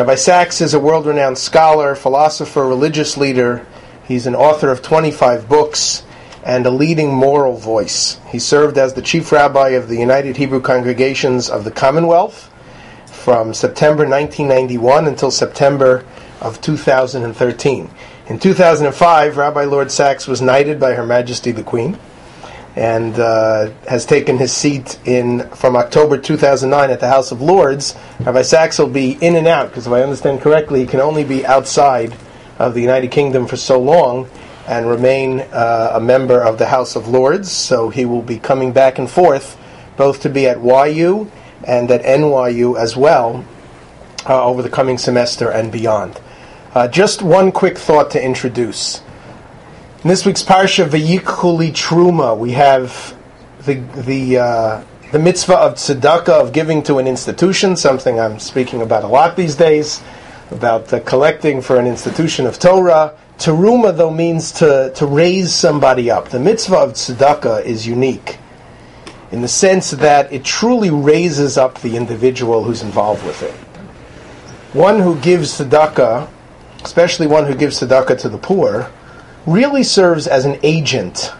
Rabbi Sacks is a world renowned scholar, philosopher, religious leader. He's an author of 25 books and a leading moral voice. He served as the chief rabbi of the United Hebrew Congregations of the Commonwealth from September 1991 until September of 2013. In 2005, Rabbi Lord Sacks was knighted by Her Majesty the Queen and uh, has taken his seat in from October 2009 at the House of Lords. Rabbi Sacks will be in and out because, if I understand correctly, he can only be outside of the United Kingdom for so long and remain uh, a member of the House of Lords. So he will be coming back and forth, both to be at YU and at NYU as well uh, over the coming semester and beyond. Uh, just one quick thought to introduce. In this week's parsha, Vayikuli Truma, we have the the uh, the mitzvah of tzedakah of giving to an institution, something I'm speaking about a lot these days, about the collecting for an institution of Torah. Teruma, though, means to, to raise somebody up. The mitzvah of tzedakah is unique in the sense that it truly raises up the individual who's involved with it. One who gives tzedakah, especially one who gives tzedakah to the poor, really serves as an agent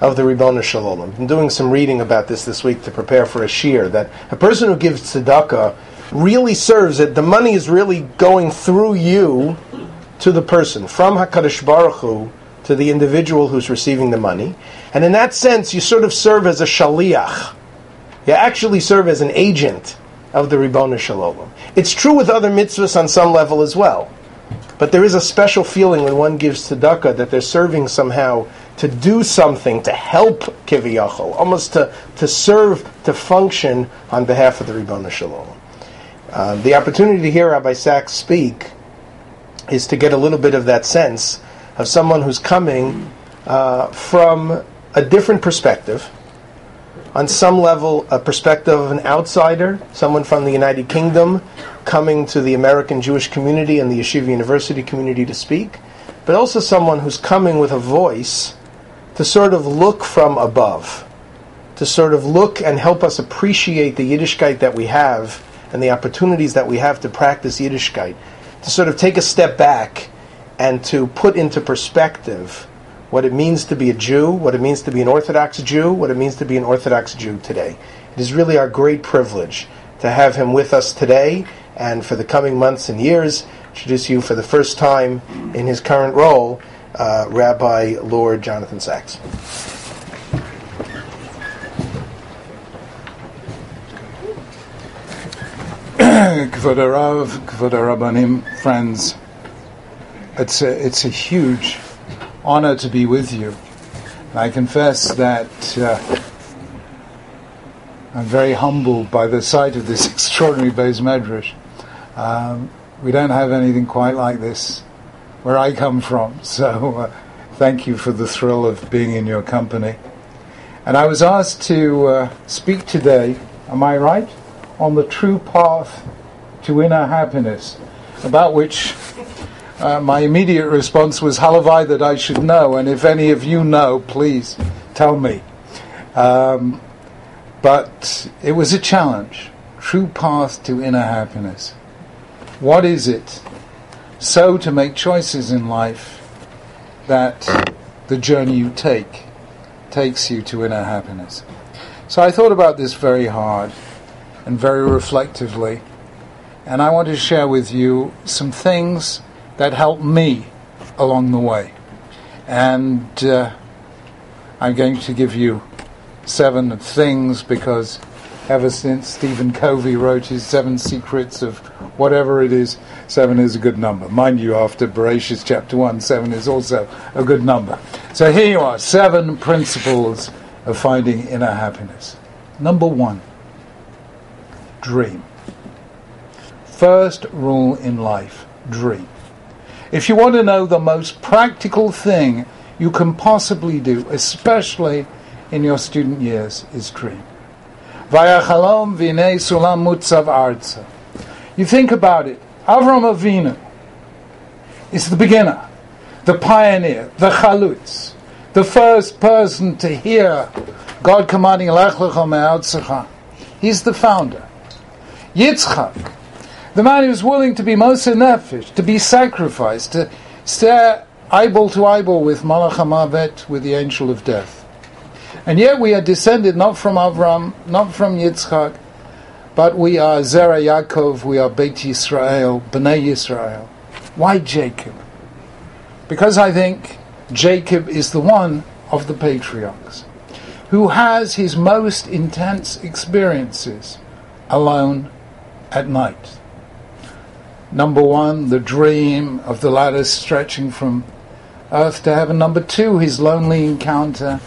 of the Ribbon Shalom. I've been doing some reading about this this week to prepare for a shiur, that a person who gives tzedakah really serves it. The money is really going through you to the person, from HaKadosh Baruch Hu to the individual who's receiving the money. And in that sense, you sort of serve as a shaliach. You actually serve as an agent of the Ribbon Shalom. It's true with other mitzvahs on some level as well. But there is a special feeling when one gives tzedakah that they're serving somehow to do something to help kiviyachol, almost to, to serve, to function on behalf of the Ribbon Shalom. Uh, the opportunity to hear Rabbi Sacks speak is to get a little bit of that sense of someone who's coming uh, from a different perspective, on some level, a perspective of an outsider, someone from the United Kingdom coming to the American Jewish community and the Yeshiva University community to speak, but also someone who's coming with a voice to sort of look from above, to sort of look and help us appreciate the Yiddishkeit that we have and the opportunities that we have to practice Yiddishkeit, to sort of take a step back and to put into perspective what it means to be a Jew, what it means to be an Orthodox Jew, what it means to be an Orthodox Jew today. It is really our great privilege to have him with us today and for the coming months and years, introduce you for the first time in his current role, uh, Rabbi Lord Jonathan Sacks. Kvod Arav, friends, it's a, it's a huge honor to be with you. I confess that uh, I'm very humbled by the sight of this extraordinary Beis Medrash. Um, we don't have anything quite like this where I come from, so uh, thank you for the thrill of being in your company. And I was asked to uh, speak today, am I right, on the true path to inner happiness, about which uh, my immediate response was, Halavai, that I should know, and if any of you know, please tell me. Um, but it was a challenge. True path to inner happiness. What is it? So to make choices in life that the journey you take takes you to inner happiness. So I thought about this very hard and very reflectively, and I want to share with you some things that helped me along the way. And uh, I'm going to give you seven things because ever since Stephen Covey wrote his Seven Secrets of whatever it is, seven is a good number. Mind you, after Bereshit chapter 1, seven is also a good number. So here you are seven principles of finding inner happiness. Number one, dream. First rule in life dream. If you want to know the most practical thing you can possibly do, especially in your student years, is dream. Vayachalom v'nei sulam mutzav arza. You think about it. Avram Avinu is the beginner, the pioneer, the chalutz, the first person to hear God commanding Lech Lecha. He's the founder. Yitzchak, The man who's willing to be Moser Nefesh, to be sacrificed, to stare eyeball to eyeball with Malach HaMavet, with the angel of death. And yet we are descended not from Avram, not from Yitzchak, but we are Zera Yaakov, we are Beit Yisrael, Bnei Yisrael. Why Jacob? Because I think Jacob is the one of the patriarchs who has his most intense experiences alone at night. Number one, the dream of the ladder stretching from earth to heaven. Number two, his lonely encounter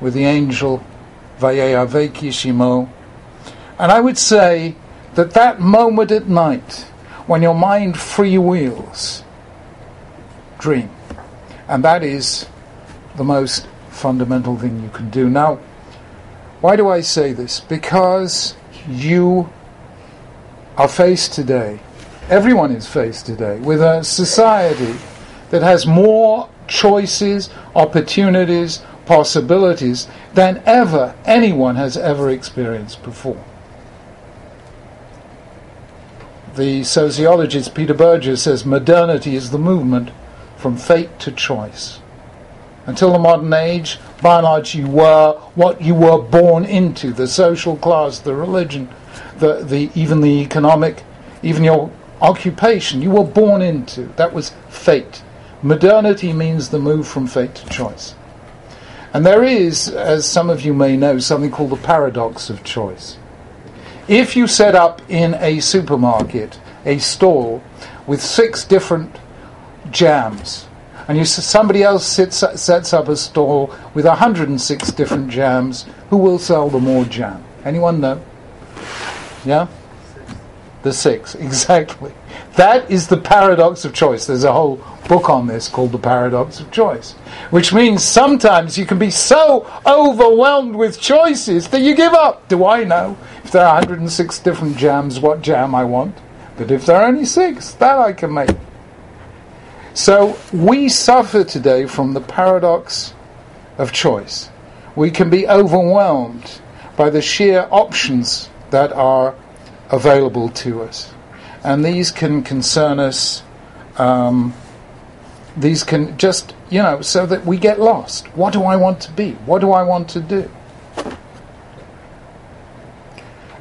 with the angel Vayeyaveki Shimo. And I would say that that moment at night, when your mind freewheels, dream. And that is the most fundamental thing you can do. Now, why do I say this? Because you are faced today, everyone is faced today, with a society that has more choices, opportunities, possibilities than ever anyone has ever experienced before. The sociologist Peter Berger says modernity is the movement from fate to choice. Until the modern age, by and large, you were what you were born into the social class, the religion, the, the, even the economic, even your occupation, you were born into. That was fate. Modernity means the move from fate to choice. And there is, as some of you may know, something called the paradox of choice. If you set up in a supermarket a stall with six different jams, and you, somebody else sits, sets up a stall with 106 different jams, who will sell the more jam? Anyone know? Yeah? The six, exactly. That is the paradox of choice. There's a whole book on this called The Paradox of Choice, which means sometimes you can be so overwhelmed with choices that you give up. Do I know if there are 106 different jams what jam I want? But if there are only six, that I can make. So we suffer today from the paradox of choice. We can be overwhelmed by the sheer options that are available to us. And these can concern us, um, these can just, you know, so that we get lost. What do I want to be? What do I want to do?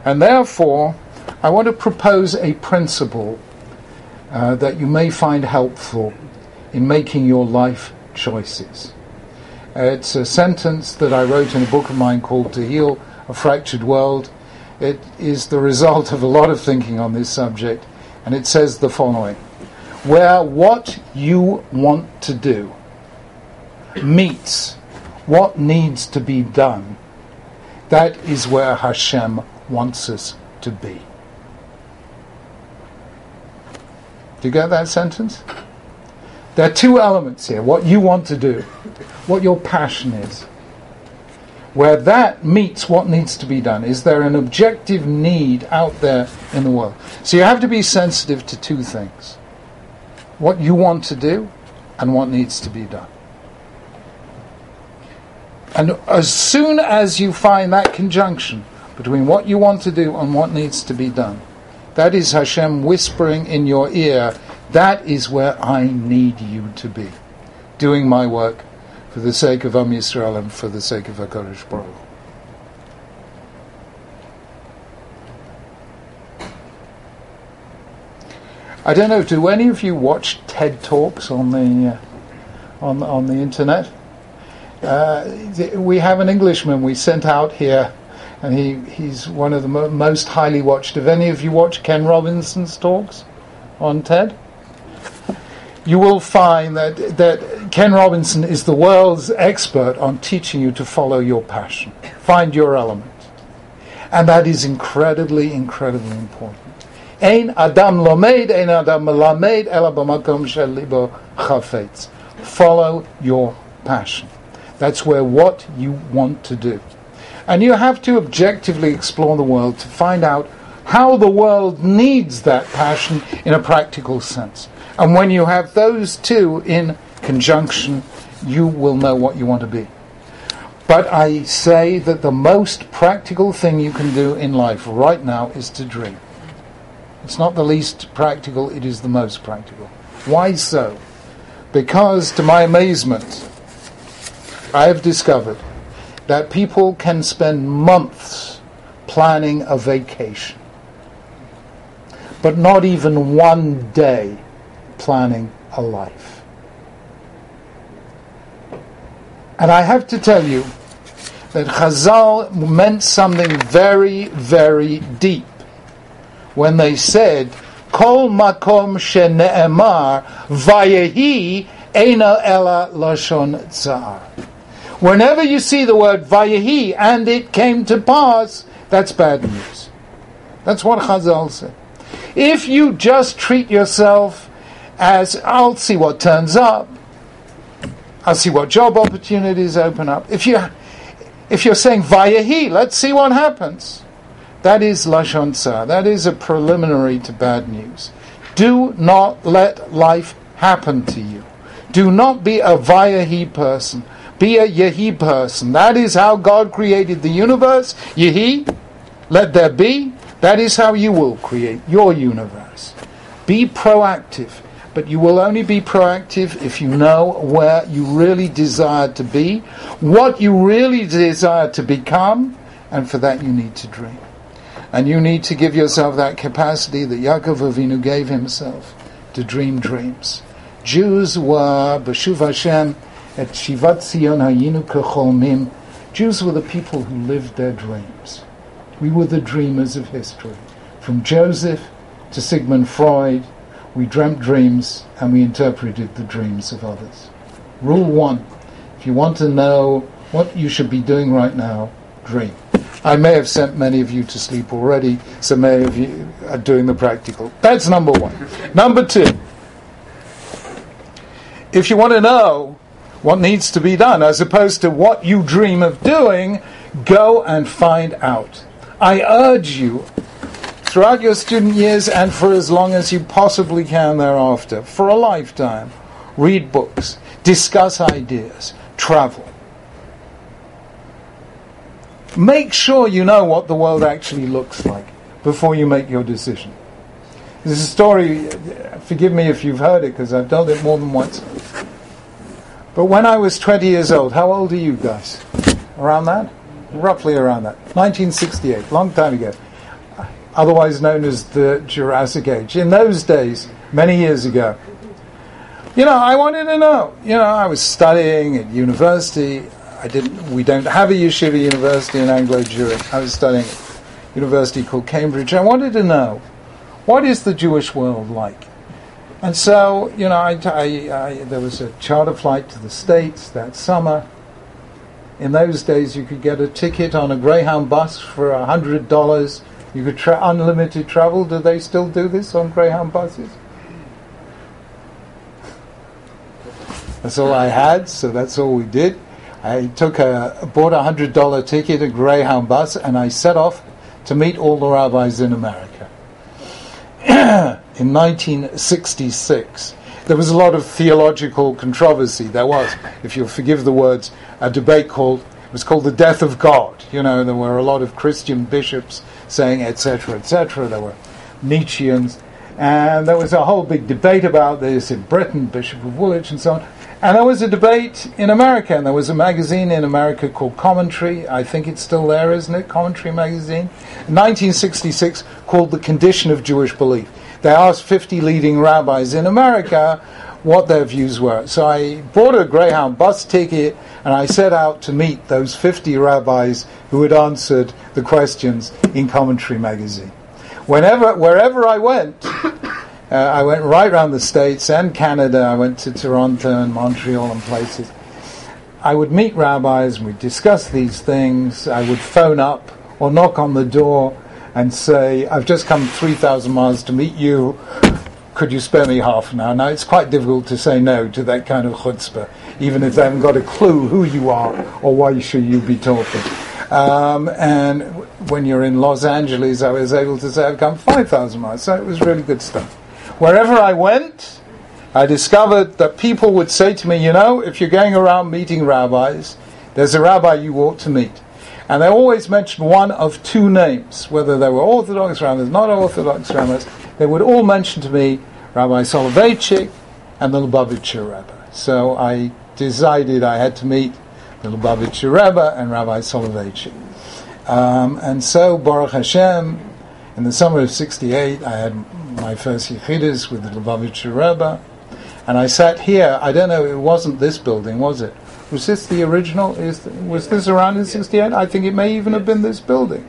And therefore, I want to propose a principle uh, that you may find helpful in making your life choices. It's a sentence that I wrote in a book of mine called To Heal a Fractured World. It is the result of a lot of thinking on this subject, and it says the following Where what you want to do meets what needs to be done, that is where Hashem wants us to be. Do you get that sentence? There are two elements here what you want to do, what your passion is. Where that meets what needs to be done. Is there an objective need out there in the world? So you have to be sensitive to two things what you want to do and what needs to be done. And as soon as you find that conjunction between what you want to do and what needs to be done, that is Hashem whispering in your ear, that is where I need you to be, doing my work for the sake of Am Yisrael and for the sake of HaKadosh Baruch I don't know. Do any of you watch TED talks on the uh, on on the internet? Uh, we have an Englishman we sent out here and he, he's one of the mo- most highly watched. Have any of you watched Ken Robinson's talks on TED? You will find that, that Ken Robinson is the world's expert on teaching you to follow your passion, find your element. And that is incredibly, incredibly important. Ein Adam ein Adam b'makom shel libo chafetz. Follow your passion. That's where what you want to do. And you have to objectively explore the world to find out how the world needs that passion in a practical sense. And when you have those two in conjunction, you will know what you want to be. But I say that the most practical thing you can do in life right now is to dream. It's not the least practical, it is the most practical. Why so? Because, to my amazement, I have discovered that people can spend months planning a vacation, but not even one day planning a life. And I have to tell you that Chazal meant something very, very deep when they said, Kol makom shene'emar vayehi ena ela lashon tsar. Whenever you see the word vayehi and it came to pass, that's bad news. That's what Chazal said. If you just treat yourself as I'll see what turns up, I'll see what job opportunities open up. If you if you're saying vayahi, let's see what happens. That is lashon tsar. That is a preliminary to bad news. Do not let life happen to you. Do not be a vayahi person. Be a yehi person. That is how God created the universe. Yehi, let there be. That is how you will create your universe. Be proactive. But you will only be proactive if you know where you really desire to be, what you really desire to become, and for that you need to dream. And you need to give yourself that capacity that Yaakov Avinu gave himself to dream dreams. Jews were, B'shuv Hashem, at Shivat Zion Hayinu Kecholmim, Jews were the people who lived their dreams. We were the dreamers of history. From Joseph to Sigmund Freud, we dreamt dreams and we interpreted the dreams of others. Rule one if you want to know what you should be doing right now, dream. I may have sent many of you to sleep already, so many of you are doing the practical. That's number one. Number two, if you want to know what needs to be done as opposed to what you dream of doing, go and find out. I urge you throughout your student years and for as long as you possibly can thereafter, for a lifetime. Read books, discuss ideas, travel. Make sure you know what the world actually looks like before you make your decision. There's a story, forgive me if you've heard it because I've told it more than once. But when I was 20 years old, how old are you guys? Around that? Roughly around that. 1968, long time ago otherwise known as the Jurassic Age. In those days, many years ago, you know, I wanted to know. You know, I was studying at university. I didn't. We don't have a yeshiva university in Anglo Jewry. I was studying at a university called Cambridge. I wanted to know what is the Jewish world like. And so, you know, I, I, I, there was a charter flight to the States that summer. In those days, you could get a ticket on a Greyhound bus for a hundred dollars you could tra- unlimited travel. Do they still do this on Greyhound buses? That's all I had, so that's all we did. I took a bought a hundred dollar ticket, a Greyhound bus, and I set off to meet all the rabbis in America. in 1966, there was a lot of theological controversy. There was, if you'll forgive the words, a debate called it was called the death of God. You know, there were a lot of Christian bishops saying etc. etc. There were Nietzscheans, and there was a whole big debate about this in Britain, Bishop of Woolwich, and so on. And there was a debate in America, and there was a magazine in America called Commentary. I think it's still there, isn't it? Commentary magazine. 1966, called The Condition of Jewish Belief. They asked 50 leading rabbis in America what their views were. So I bought a Greyhound bus ticket and I set out to meet those 50 rabbis who had answered the questions in Commentary magazine. Whenever, wherever I went, uh, I went right around the States and Canada. I went to Toronto and Montreal and places. I would meet rabbis and we'd discuss these things. I would phone up or knock on the door and say, I've just come 3,000 miles to meet you could you spare me half an hour? Now, it's quite difficult to say no to that kind of chutzpah, even if they haven't got a clue who you are or why should you be talking. Um, and when you're in Los Angeles, I was able to say I've come 5,000 miles, so it was really good stuff. Wherever I went, I discovered that people would say to me, you know, if you're going around meeting rabbis, there's a rabbi you ought to meet. And they always mentioned one of two names, whether they were Orthodox rabbis, not Orthodox rabbis, they would all mention to me Rabbi Soloveitchik and the Lubavitcher Rebbe. So I decided I had to meet the Lubavitcher Rebbe and Rabbi Soloveitchik. Um, and so, Baruch Hashem, in the summer of 68, I had my first Yechidus with the Lubavitcher Rebbe. And I sat here, I don't know, it wasn't this building, was it? Was this the original? Is was this around in '68? I think it may even have been this building,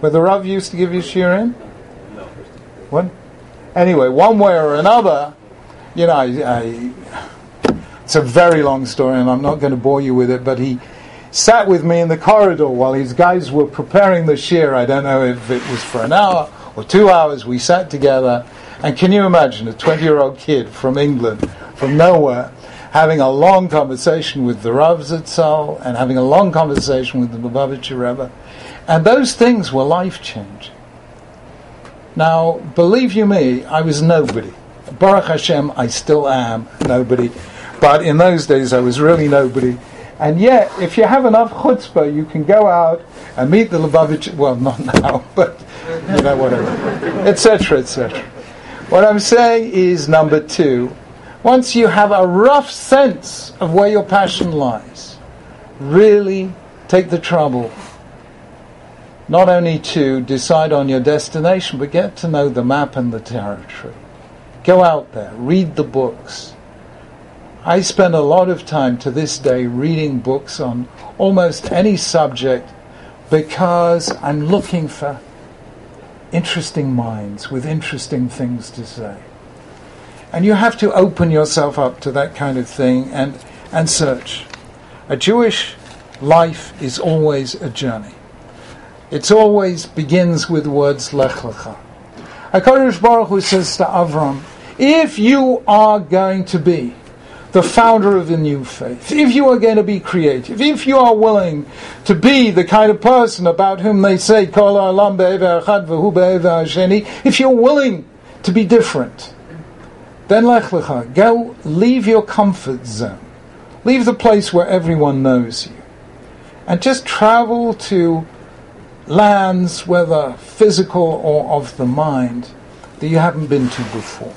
where the Rav used to give you shiur in. What? Anyway, one way or another, you know, I, I, it's a very long story, and I'm not going to bore you with it. But he sat with me in the corridor while his guys were preparing the shiur. I don't know if it was for an hour or two hours. We sat together, and can you imagine a 20-year-old kid from England, from nowhere? having a long conversation with the Rav Zatzal and having a long conversation with the Lubavitcher Rebbe. And those things were life changing. Now, believe you me, I was nobody. Baruch Hashem, I still am nobody. But in those days, I was really nobody. And yet, if you have enough chutzpah, you can go out and meet the Lubavitch. well, not now, but, you know, whatever, etc., etc. What I'm saying is, number two, once you have a rough sense of where your passion lies, really take the trouble not only to decide on your destination, but get to know the map and the territory. Go out there, read the books. I spend a lot of time to this day reading books on almost any subject because I'm looking for interesting minds with interesting things to say. And you have to open yourself up to that kind of thing and, and search. A Jewish life is always a journey. It always begins with words Lech Lecha. HaKadosh Baruch Hu says to Avram, if you are going to be the founder of the new faith, if you are going to be creative, if you are willing to be the kind of person about whom they say, if you're willing to be different, then lech lecha, go leave your comfort zone. Leave the place where everyone knows you. And just travel to lands, whether physical or of the mind, that you haven't been to before.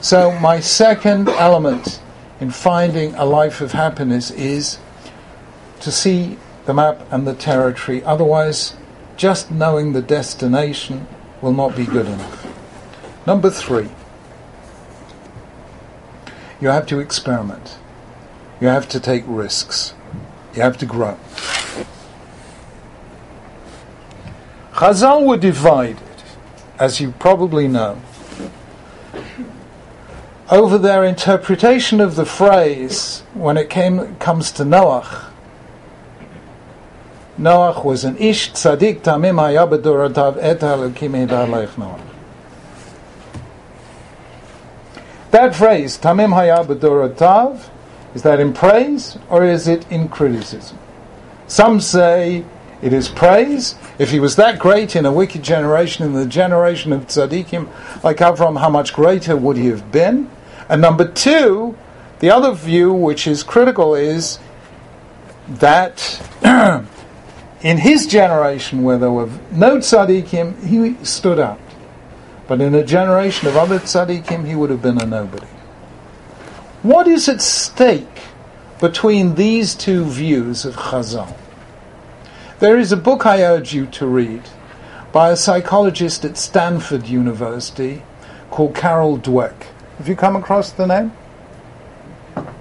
So, my second element in finding a life of happiness is to see the map and the territory. Otherwise, just knowing the destination will not be good enough. Number three, you have to experiment. You have to take risks. You have to grow. Chazal were divided, as you probably know, over their interpretation of the phrase when it came, comes to Noach. Noach was an ish tzaddik tamim hayabaduratav et halokim Noach. That phrase, Tamim Haya B'dorotav, is that in praise or is it in criticism? Some say it is praise. If he was that great in a wicked generation, in the generation of tzaddikim like Avram, how much greater would he have been? And number two, the other view, which is critical, is that in his generation, where there were no tzaddikim, he stood out. But in a generation of other tzaddikim, he would have been a nobody. What is at stake between these two views of Chazal? There is a book I urge you to read by a psychologist at Stanford University called Carol Dweck. Have you come across the name?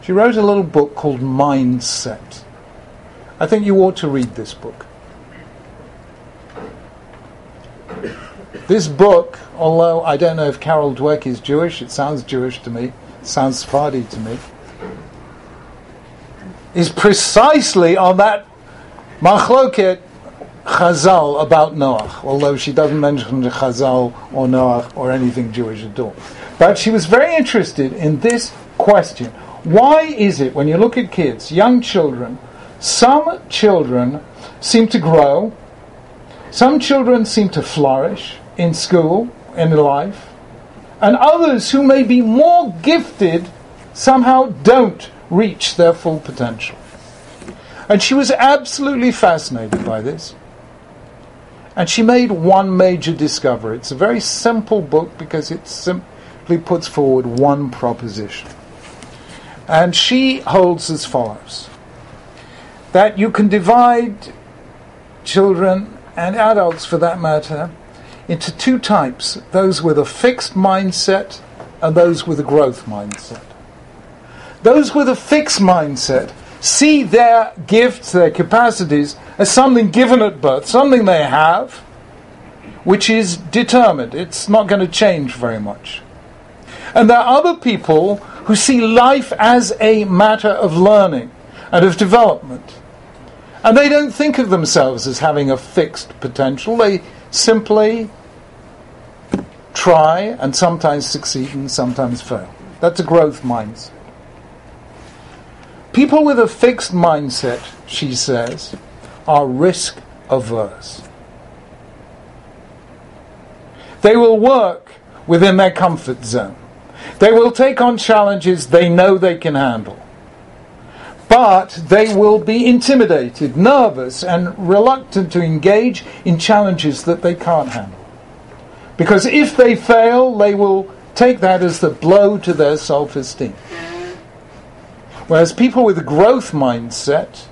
She wrote a little book called Mindset. I think you ought to read this book. This book, although I don't know if Carol Dweck is Jewish, it sounds Jewish to me, sounds Sephardi to me, is precisely on that machloket Chazal about Noach, although she doesn't mention Chazal or Noach or anything Jewish at all. But she was very interested in this question. Why is it when you look at kids, young children, some children seem to grow, some children seem to flourish, in school, and in life, and others who may be more gifted somehow don't reach their full potential. And she was absolutely fascinated by this. And she made one major discovery. It's a very simple book because it simply puts forward one proposition. And she holds as follows that you can divide children and adults for that matter into two types those with a fixed mindset and those with a growth mindset. Those with a fixed mindset see their gifts, their capacities, as something given at birth, something they have, which is determined. It's not going to change very much. And there are other people who see life as a matter of learning and of development. And they don't think of themselves as having a fixed potential. They simply try and sometimes succeed and sometimes fail. That's a growth mindset. People with a fixed mindset, she says, are risk averse. They will work within their comfort zone. They will take on challenges they know they can handle. But they will be intimidated, nervous, and reluctant to engage in challenges that they can't handle. Because if they fail, they will take that as the blow to their self esteem. Whereas people with a growth mindset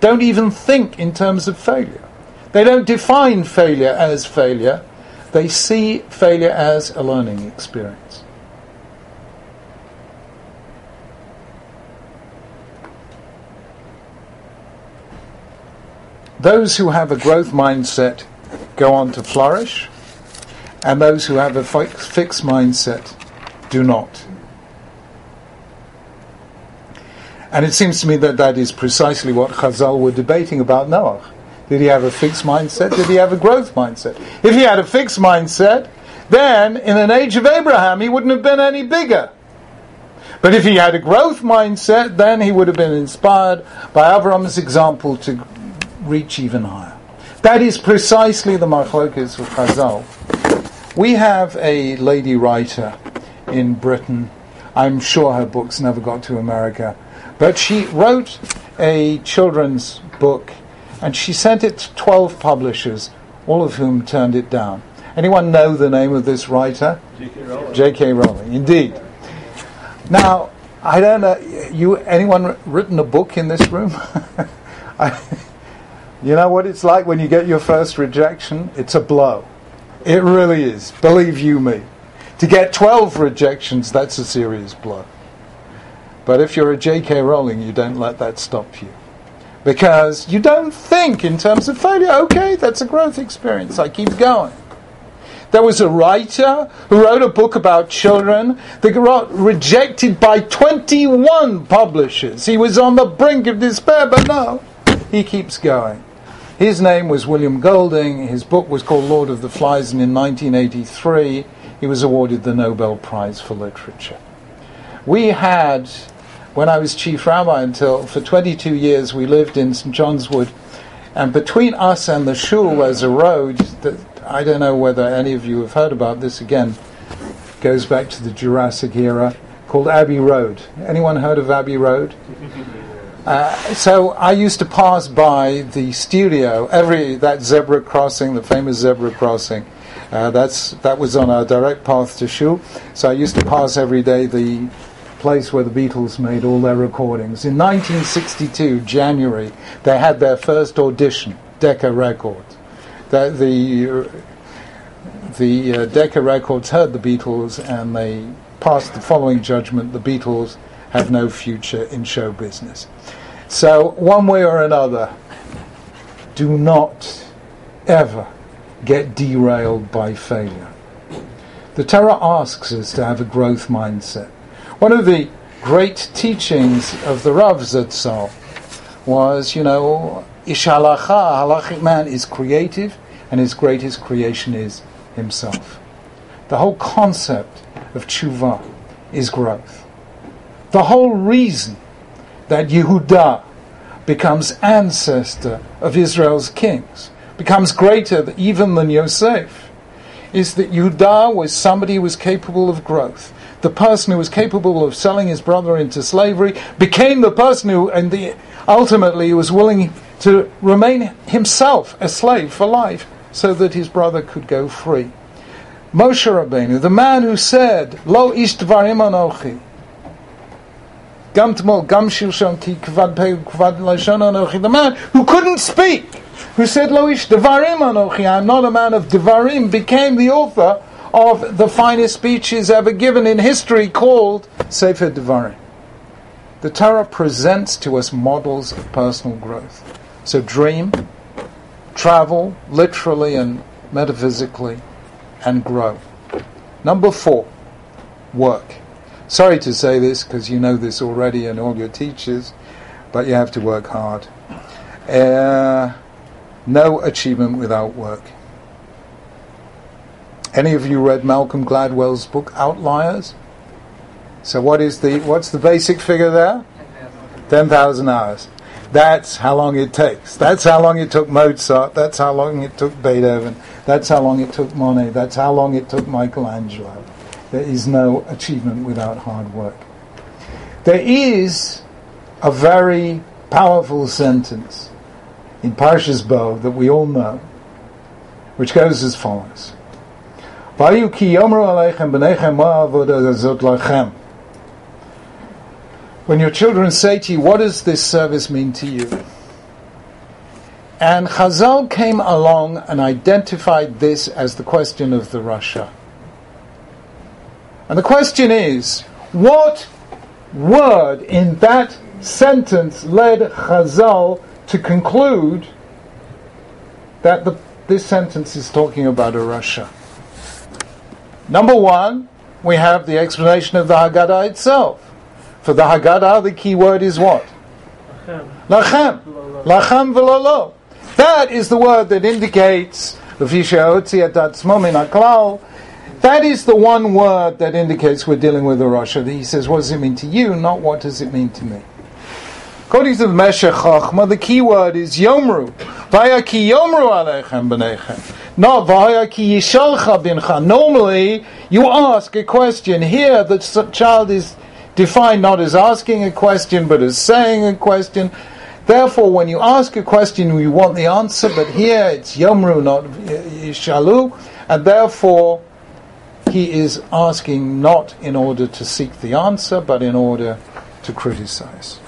don't even think in terms of failure. They don't define failure as failure, they see failure as a learning experience. Those who have a growth mindset go on to flourish, and those who have a fixed mindset do not. And it seems to me that that is precisely what Chazal were debating about Noah. Did he have a fixed mindset? Did he have a growth mindset? If he had a fixed mindset, then in an age of Abraham he wouldn't have been any bigger. But if he had a growth mindset, then he would have been inspired by Abraham's example to reach even higher. That is precisely the machlokas of Chazal. We have a lady writer in Britain. I'm sure her books never got to America but she wrote a children's book and she sent it to 12 publishers, all of whom turned it down. Anyone know the name of this writer? J.K. Rowling. J.K. Rowling, indeed. Now, I don't know, you anyone written a book in this room? I, you know what it's like when you get your first rejection? It's a blow. It really is, believe you me. To get 12 rejections, that's a serious blow. But if you're a J.K. Rowling, you don't let that stop you. Because you don't think in terms of failure. Okay, that's a growth experience. I keep going. There was a writer who wrote a book about children that got rejected by 21 publishers. He was on the brink of despair, but no, he keeps going. His name was William Golding. His book was called Lord of the Flies, and in 1983 he was awarded the Nobel Prize for Literature. We had when I was chief rabbi until for 22 years we lived in St John's Wood, and between us and the shul was a road that I don't know whether any of you have heard about this again. Goes back to the Jurassic era, called Abbey Road. Anyone heard of Abbey Road? Uh, so I used to pass by the studio every that zebra crossing, the famous zebra crossing. Uh, that's that was on our direct path to Shul. So I used to pass every day the place where the Beatles made all their recordings. In 1962, January, they had their first audition, Decca Records. The, the, the uh, Decca Records heard the Beatles and they passed the following judgment the Beatles have no future in show business. So, one way or another, do not ever get derailed by failure. The Torah asks us to have a growth mindset. One of the great teachings of the Rav Zatzal was, you know, Ishalacha, halachic man is creative, and his greatest creation is himself. The whole concept of tshuva is growth. The whole reason that Yehuda becomes ancestor of Israel's kings, becomes greater even than Yosef, is that Yehuda was somebody who was capable of growth the person who was capable of selling his brother into slavery became the person who, and the, ultimately, was willing to remain himself a slave for life so that his brother could go free. Moshe Rabbeinu, the man who said, Lo ish dvarim anochi, gam tmol, gam shilshon ki kvad pe kvad anochi, the man who couldn't speak, who said, Lo ish dvarim anochi, I'm not a man of dvarim, became the author of the finest speeches ever given in history called Sefer Devarim. The Torah presents to us models of personal growth. So dream, travel, literally and metaphysically, and grow. Number four, work. Sorry to say this because you know this already and all your teachers, but you have to work hard. Uh, no achievement without work. Any of you read Malcolm Gladwell's book Outliers? So what is the what's the basic figure there? Ten thousand hours. That's how long it takes. That's how long it took Mozart. That's how long it took Beethoven. That's how long it took Monet. That's how long it took Michelangelo. There is no achievement without hard work. There is a very powerful sentence in Parshas Bo that we all know, which goes as follows. When your children say to you, What does this service mean to you? And Chazal came along and identified this as the question of the Rasha. And the question is, what word in that sentence led Chazal to conclude that the, this sentence is talking about a Rasha? Number one, we have the explanation of the Haggadah itself. For the Haggadah, the key word is what? Lachem. Lachem v'lolo. That is the word that indicates that is the one word that indicates we're dealing with a Rasha. He says, what does it mean to you, not what does it mean to me. According to the Meshech the key word is Yomru. Vaya ki Yomru alechem b'nechem. Not yishalcha. Normally, you ask a question. Here, the child is defined not as asking a question, but as saying a question. Therefore, when you ask a question, you want the answer, but here it's Yomru, not Yishalu, and therefore he is asking not in order to seek the answer, but in order to criticize.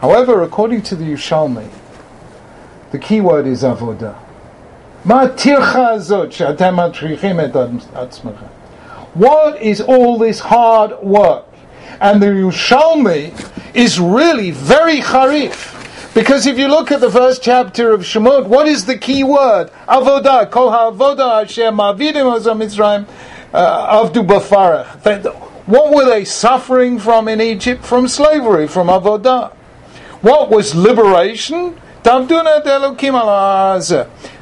However, according to the Yerushalmi, the key word is avodah. What is all this hard work? and the Yerushalmi is really very charif. Because if you look at the first chapter of Shemot, what is the key word? Avodah, kol ha'avodah asher ma'avidim ozam Mitzrayim uh, avdu bafarach. What were they suffering from in Egypt? From slavery, from avodah. What was liberation?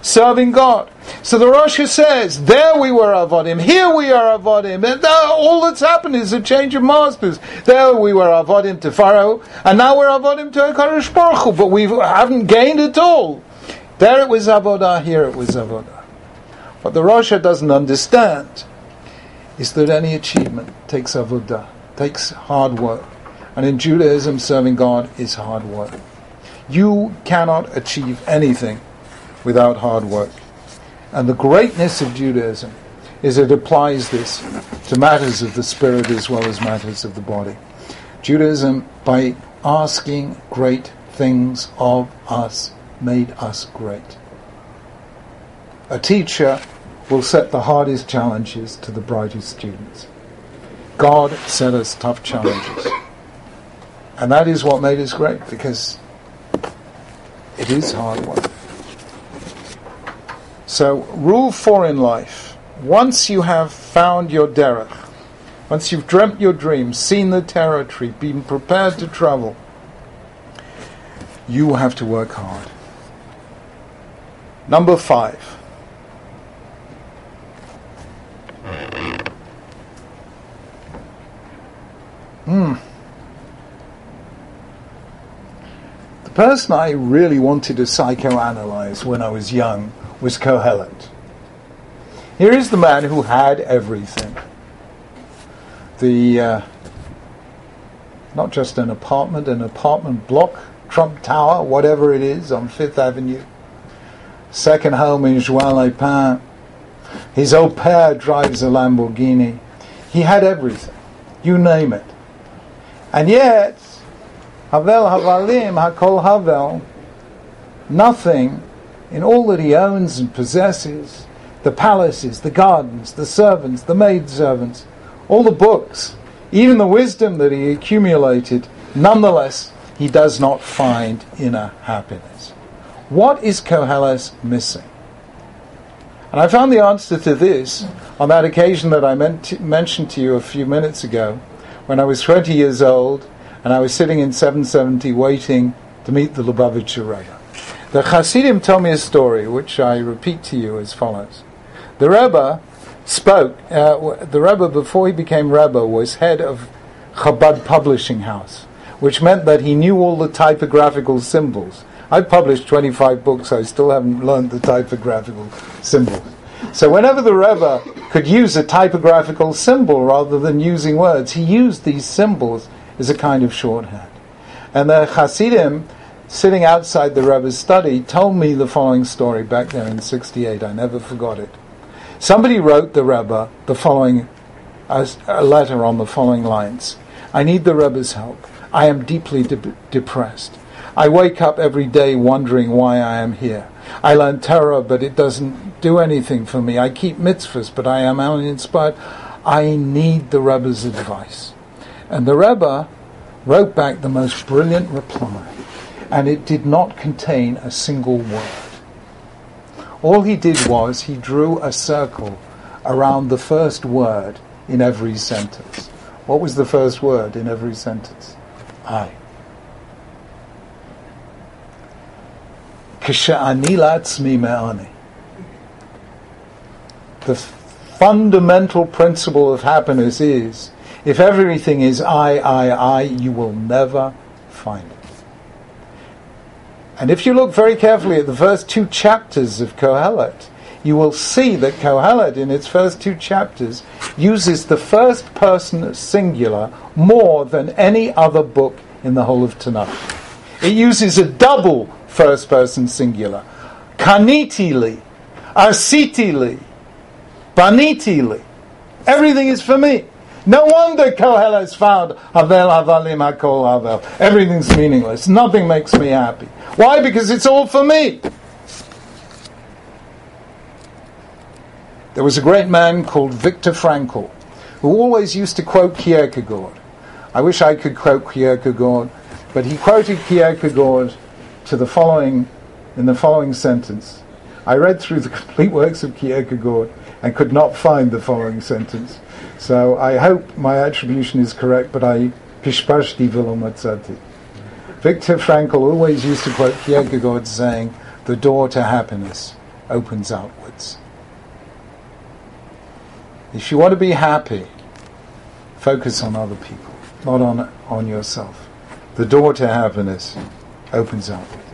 Serving God. So the Rasha says, there we were avodim, here we are avodim, and uh, all that's happened is a change of masters. There we were avodim to Pharaoh, and now we're avodim to Hakadosh Baruch Hu, but we haven't gained at all. There it was avodah, here it was avodah. What the Rasha doesn't understand is that any achievement takes avodah, takes hard work, and in Judaism, serving God is hard work. You cannot achieve anything without hard work. And the greatness of Judaism is it applies this to matters of the spirit as well as matters of the body. Judaism, by asking great things of us, made us great. A teacher will set the hardest challenges to the brightest students. God set us tough challenges. And that is what made us great because it is hard work. So, rule four in life. Once you have found your derech, once you've dreamt your dreams, seen the territory, been prepared to travel, you will have to work hard. Number five. Hmm. The person I really wanted to psychoanalyze when I was young was Kohelet. Here is the man who had everything. The uh, not just an apartment, an apartment block Trump Tower, whatever it is, on Fifth Avenue. Second home in Juan Les Pins. His au pair drives a Lamborghini. He had everything. You name it. And yet, Havel Havalim, Hakol Havel, nothing in all that he owns and possesses the palaces, the gardens, the servants, the maidservants, all the books, even the wisdom that he accumulated, nonetheless, he does not find inner happiness. What is Koheles missing? And I found the answer to this on that occasion that I to, mentioned to you a few minutes ago, when I was 20 years old and I was sitting in 770 waiting to meet the Lubavitcher Rebbe. The Hasidim tell me a story, which I repeat to you as follows. The Rebbe spoke, uh, the Rebbe, before he became Rebbe, was head of Chabad Publishing House, which meant that he knew all the typographical symbols. I've published 25 books, I still haven't learned the typographical symbols. So whenever the Rebbe could use a typographical symbol rather than using words, he used these symbols as a kind of shorthand. And the Hasidim sitting outside the Rebbe's study, told me the following story back there in 68. I never forgot it. Somebody wrote the Rebbe the following a, a letter on the following lines I need the Rebbe's help. I am deeply de- depressed. I wake up every day wondering why I am here. I learn Torah, but it doesn't do anything for me. I keep mitzvahs, but I am uninspired. I need the Rebbe's advice. And the Rebbe wrote back the most brilliant reply and it did not contain a single word. All he did was he drew a circle around the first word in every sentence. What was the first word in every sentence? I. The fundamental principle of happiness is if everything is I, I, I, you will never find it. And if you look very carefully at the first two chapters of Kohelet, you will see that Kohelet, in its first two chapters, uses the first person singular more than any other book in the whole of Tanakh. It uses a double first person singular. Kanitili, Asitili, Banitili. Everything is for me. No wonder Koheles found Havel Havalim Hakol Havel. Everything's meaningless. Nothing makes me happy. Why? Because it's all for me. There was a great man called Viktor Frankl who always used to quote Kierkegaard. I wish I could quote Kierkegaard, but he quoted Kierkegaard to the following in the following sentence. I read through the complete works of Kierkegaard and could not find the following sentence. So I hope my attribution is correct, but I pishpashti velomatzati. Viktor Frankl always used to quote Kierkegaard saying, the door to happiness opens outwards. If you want to be happy, focus on other people, not on, on yourself. The door to happiness opens outwards.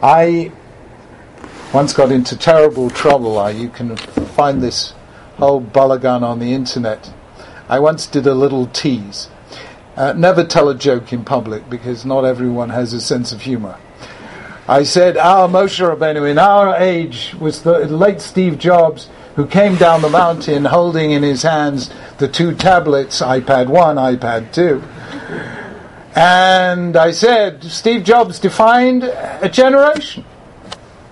I once got into terrible trouble. I, you can find this whole balagan on the internet. I once did a little tease. Uh, never tell a joke in public because not everyone has a sense of humor. I said, our Moshe Rabbeinu in our age was the late Steve Jobs who came down the mountain holding in his hands the two tablets, iPad 1, iPad 2. And I said, Steve Jobs defined a generation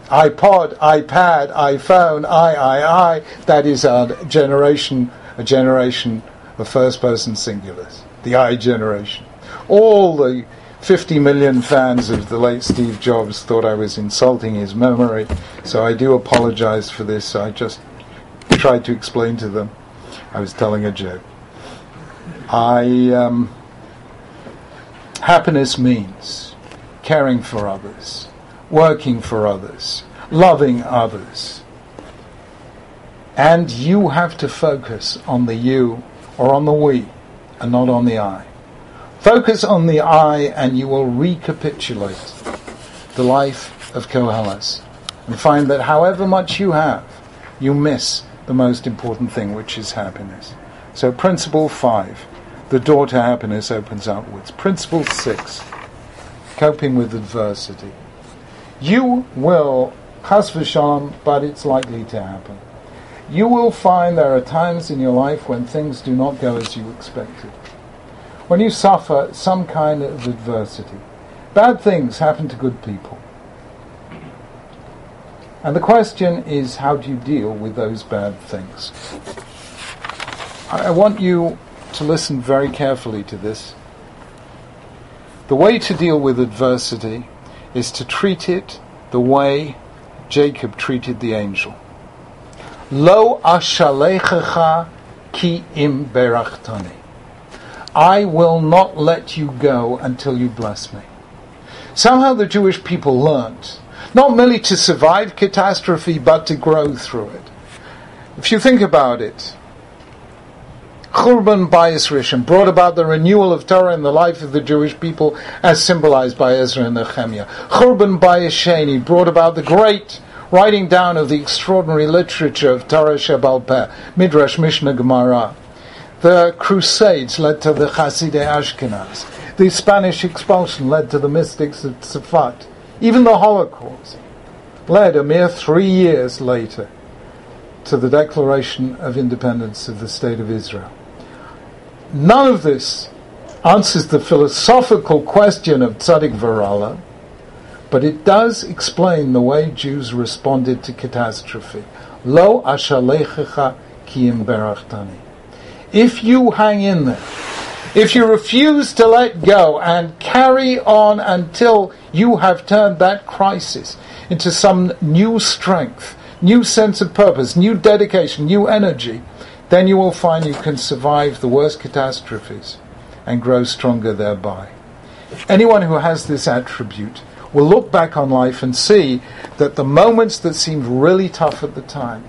iPod, iPad, iPhone, I, I, I. That is a generation, a generation of first-person singulars, the I generation. All the 50 million fans of the late Steve Jobs thought I was insulting his memory, so I do apologize for this. I just tried to explain to them I was telling a joke. I um, happiness means caring for others working for others, loving others. And you have to focus on the you or on the we and not on the I. Focus on the I and you will recapitulate the life of Koheles and find that however much you have, you miss the most important thing, which is happiness. So, principle five the door to happiness opens outwards. Principle six coping with adversity. You will, chas v'shalom, but it's likely to happen. You will find there are times in your life when things do not go as you expected. When you suffer some kind of adversity. Bad things happen to good people. And the question is, how do you deal with those bad things? I want you to listen very carefully to this. The way to deal with adversity is to treat it the way Jacob treated the angel. Lo ashalechecha ki im berachtani. I will not let you go until you bless me. Somehow the Jewish people learnt not merely to survive catastrophe, but to grow through it. If you think about it, Churban Bayis Rishon brought about the renewal of Torah in the life of the Jewish people as symbolized by Ezra and Nehemiah. Churban Bayis Sheni brought about the great writing down of the extraordinary literature of Torah Shebal Peh, Midrash, Mishnah, Gemara. The Crusades led to the Hasidei Ashkenaz. The Spanish expulsion led to the mystics of Tzfat. Even the Holocaust led a mere three years later to the declaration of independence of the State of Israel. None of this answers the philosophical question of tzaddik v'ra lo, but it does explain the way Jews responded to catastrophe. Lo ashalechecha ki berachtani. If you hang in there, if you refuse to let go and carry on until you have turned that crisis into some new strength, new sense of purpose, new dedication, new energy, then you will find you can survive the worst catastrophes and grow stronger thereby. Anyone who has this attribute will look back on life and see that the moments that seemed really tough at the time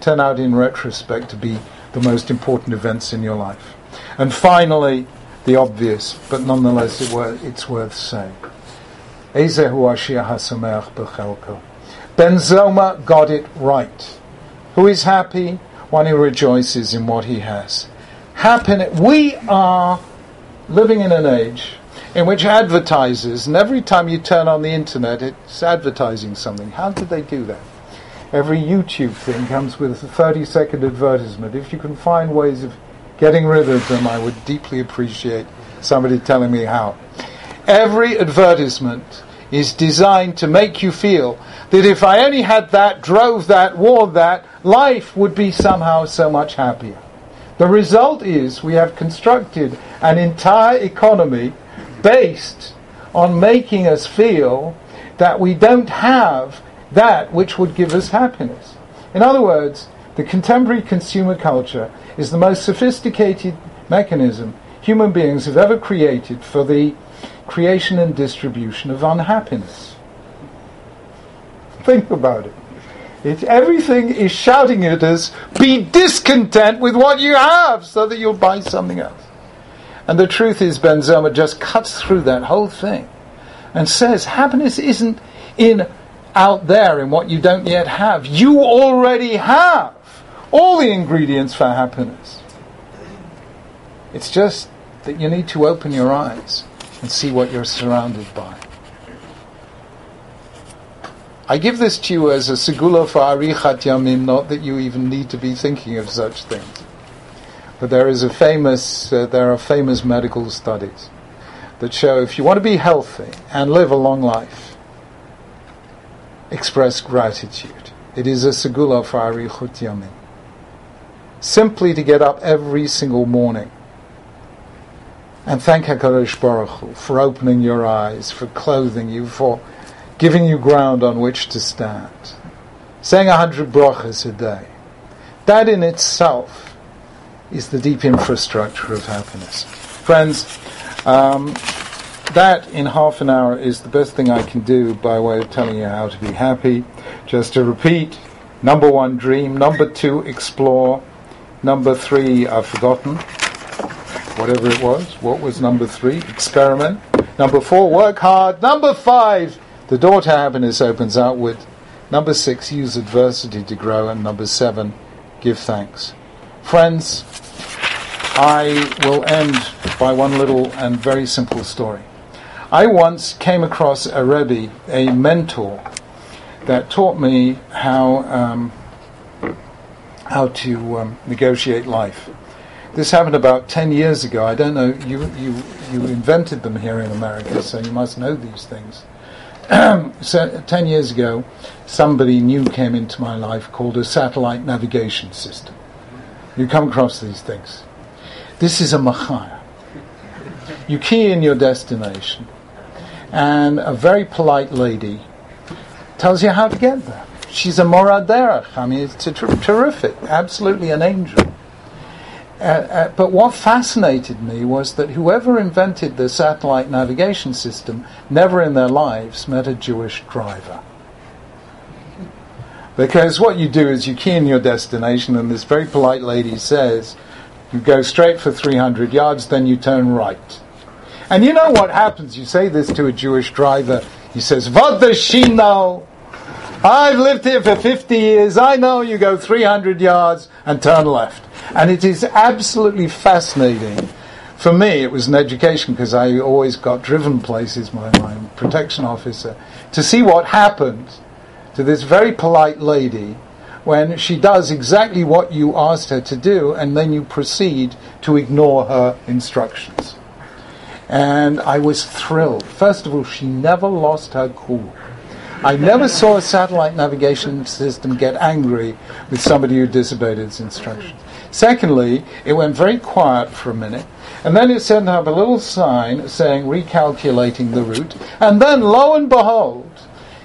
turn out in retrospect to be the most important events in your life. And finally, the obvious, but nonetheless it it's worth saying. Ben Zoma got it right. Who is happy? One who rejoices in what he has. Happiness. We are living in an age in which advertisers, and every time you turn on the internet, it's advertising something. How did they do that? Every YouTube thing comes with a 30 second advertisement. If you can find ways of getting rid of them, I would deeply appreciate somebody telling me how. Every advertisement is designed to make you feel that if I only had that, drove that, wore that, life would be somehow so much happier. The result is we have constructed an entire economy based on making us feel that we don't have that which would give us happiness. In other words, the contemporary consumer culture is the most sophisticated mechanism human beings have ever created for the creation and distribution of unhappiness. Think about it. It, everything is shouting at us, be discontent with what you have so that you'll buy something else. And the truth is, Ben Zoma just cuts through that whole thing and says happiness isn't in out there in what you don't yet have. You already have all the ingredients for happiness. It's just that you need to open your eyes and see what you're surrounded by. I give this to you as a segula for arichat yamim, not that you even need to be thinking of such things. But there is a famous, uh, there are famous medical studies that show if you want to be healthy and live a long life, express gratitude. It is a segula for arichut yamim. Simply to get up every single morning and thank HaKadosh Baruch Hu for opening your eyes, for clothing you, for giving you ground on which to stand. Saying a hundred brachas a day. That in itself is the deep infrastructure of happiness. Friends, um, that in half an hour is the best thing I can do by way of telling you how to be happy. Just to repeat, number one, dream. Number two, explore. Number three, I've forgotten whatever it was. What was number three? Experiment. Number four, work hard. Number five, the door to happiness opens outward. Number six, use adversity to grow. And number seven, give thanks. Friends, I will end by one little and very simple story. I once came across a Rebbe, a mentor, that taught me how um, how to um, negotiate life. This happened about ten years ago. I don't know. You you you invented them here in America, so you must know these things. so, ten years ago, somebody new came into my life called a satellite navigation system. You come across these things. This is a machaya. You key in your destination, and a very polite lady tells you how to get there. She's a moreh derech. I mean, it's ter- terrific, absolutely an angel. Uh, uh, but what fascinated me was that whoever invented the satellite navigation system never in their lives met a Jewish driver. Because what you do is you key in your destination, and this very polite lady says, you go straight for 300 yards, then you turn right. And you know what happens? You say this to a Jewish driver. He says, What does she know? I've lived here for 50 years. I know you go 300 yards and turn left. And it is absolutely fascinating. For me, it was an education because I always got driven places, my, my protection officer, to see what happened to this very polite lady when she does exactly what you asked her to do and then you proceed to ignore her instructions. And I was thrilled. First of all, she never lost her cool. I never saw a satellite navigation system get angry with somebody who disobeyed its instructions. Secondly, it went very quiet for a minute, and then it sent up a little sign saying recalculating the route, and then lo and behold,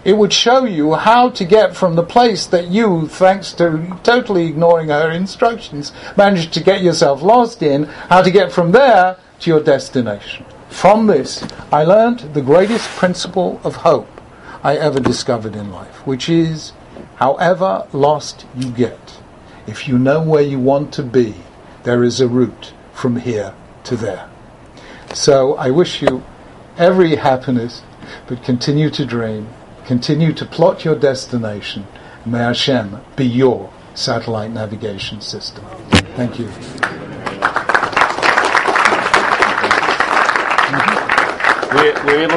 it would show you how to get from the place that you, thanks to totally ignoring her instructions, managed to get yourself lost in, how to get from there to your destination. From this, I learned the greatest principle of hope I ever discovered in life, which is however lost you get, if you know where you want to be, there is a route from here to there. So I wish you every happiness, but continue to dream, continue to plot your destination. May Hashem be your satellite navigation system. Thank you. We're, we're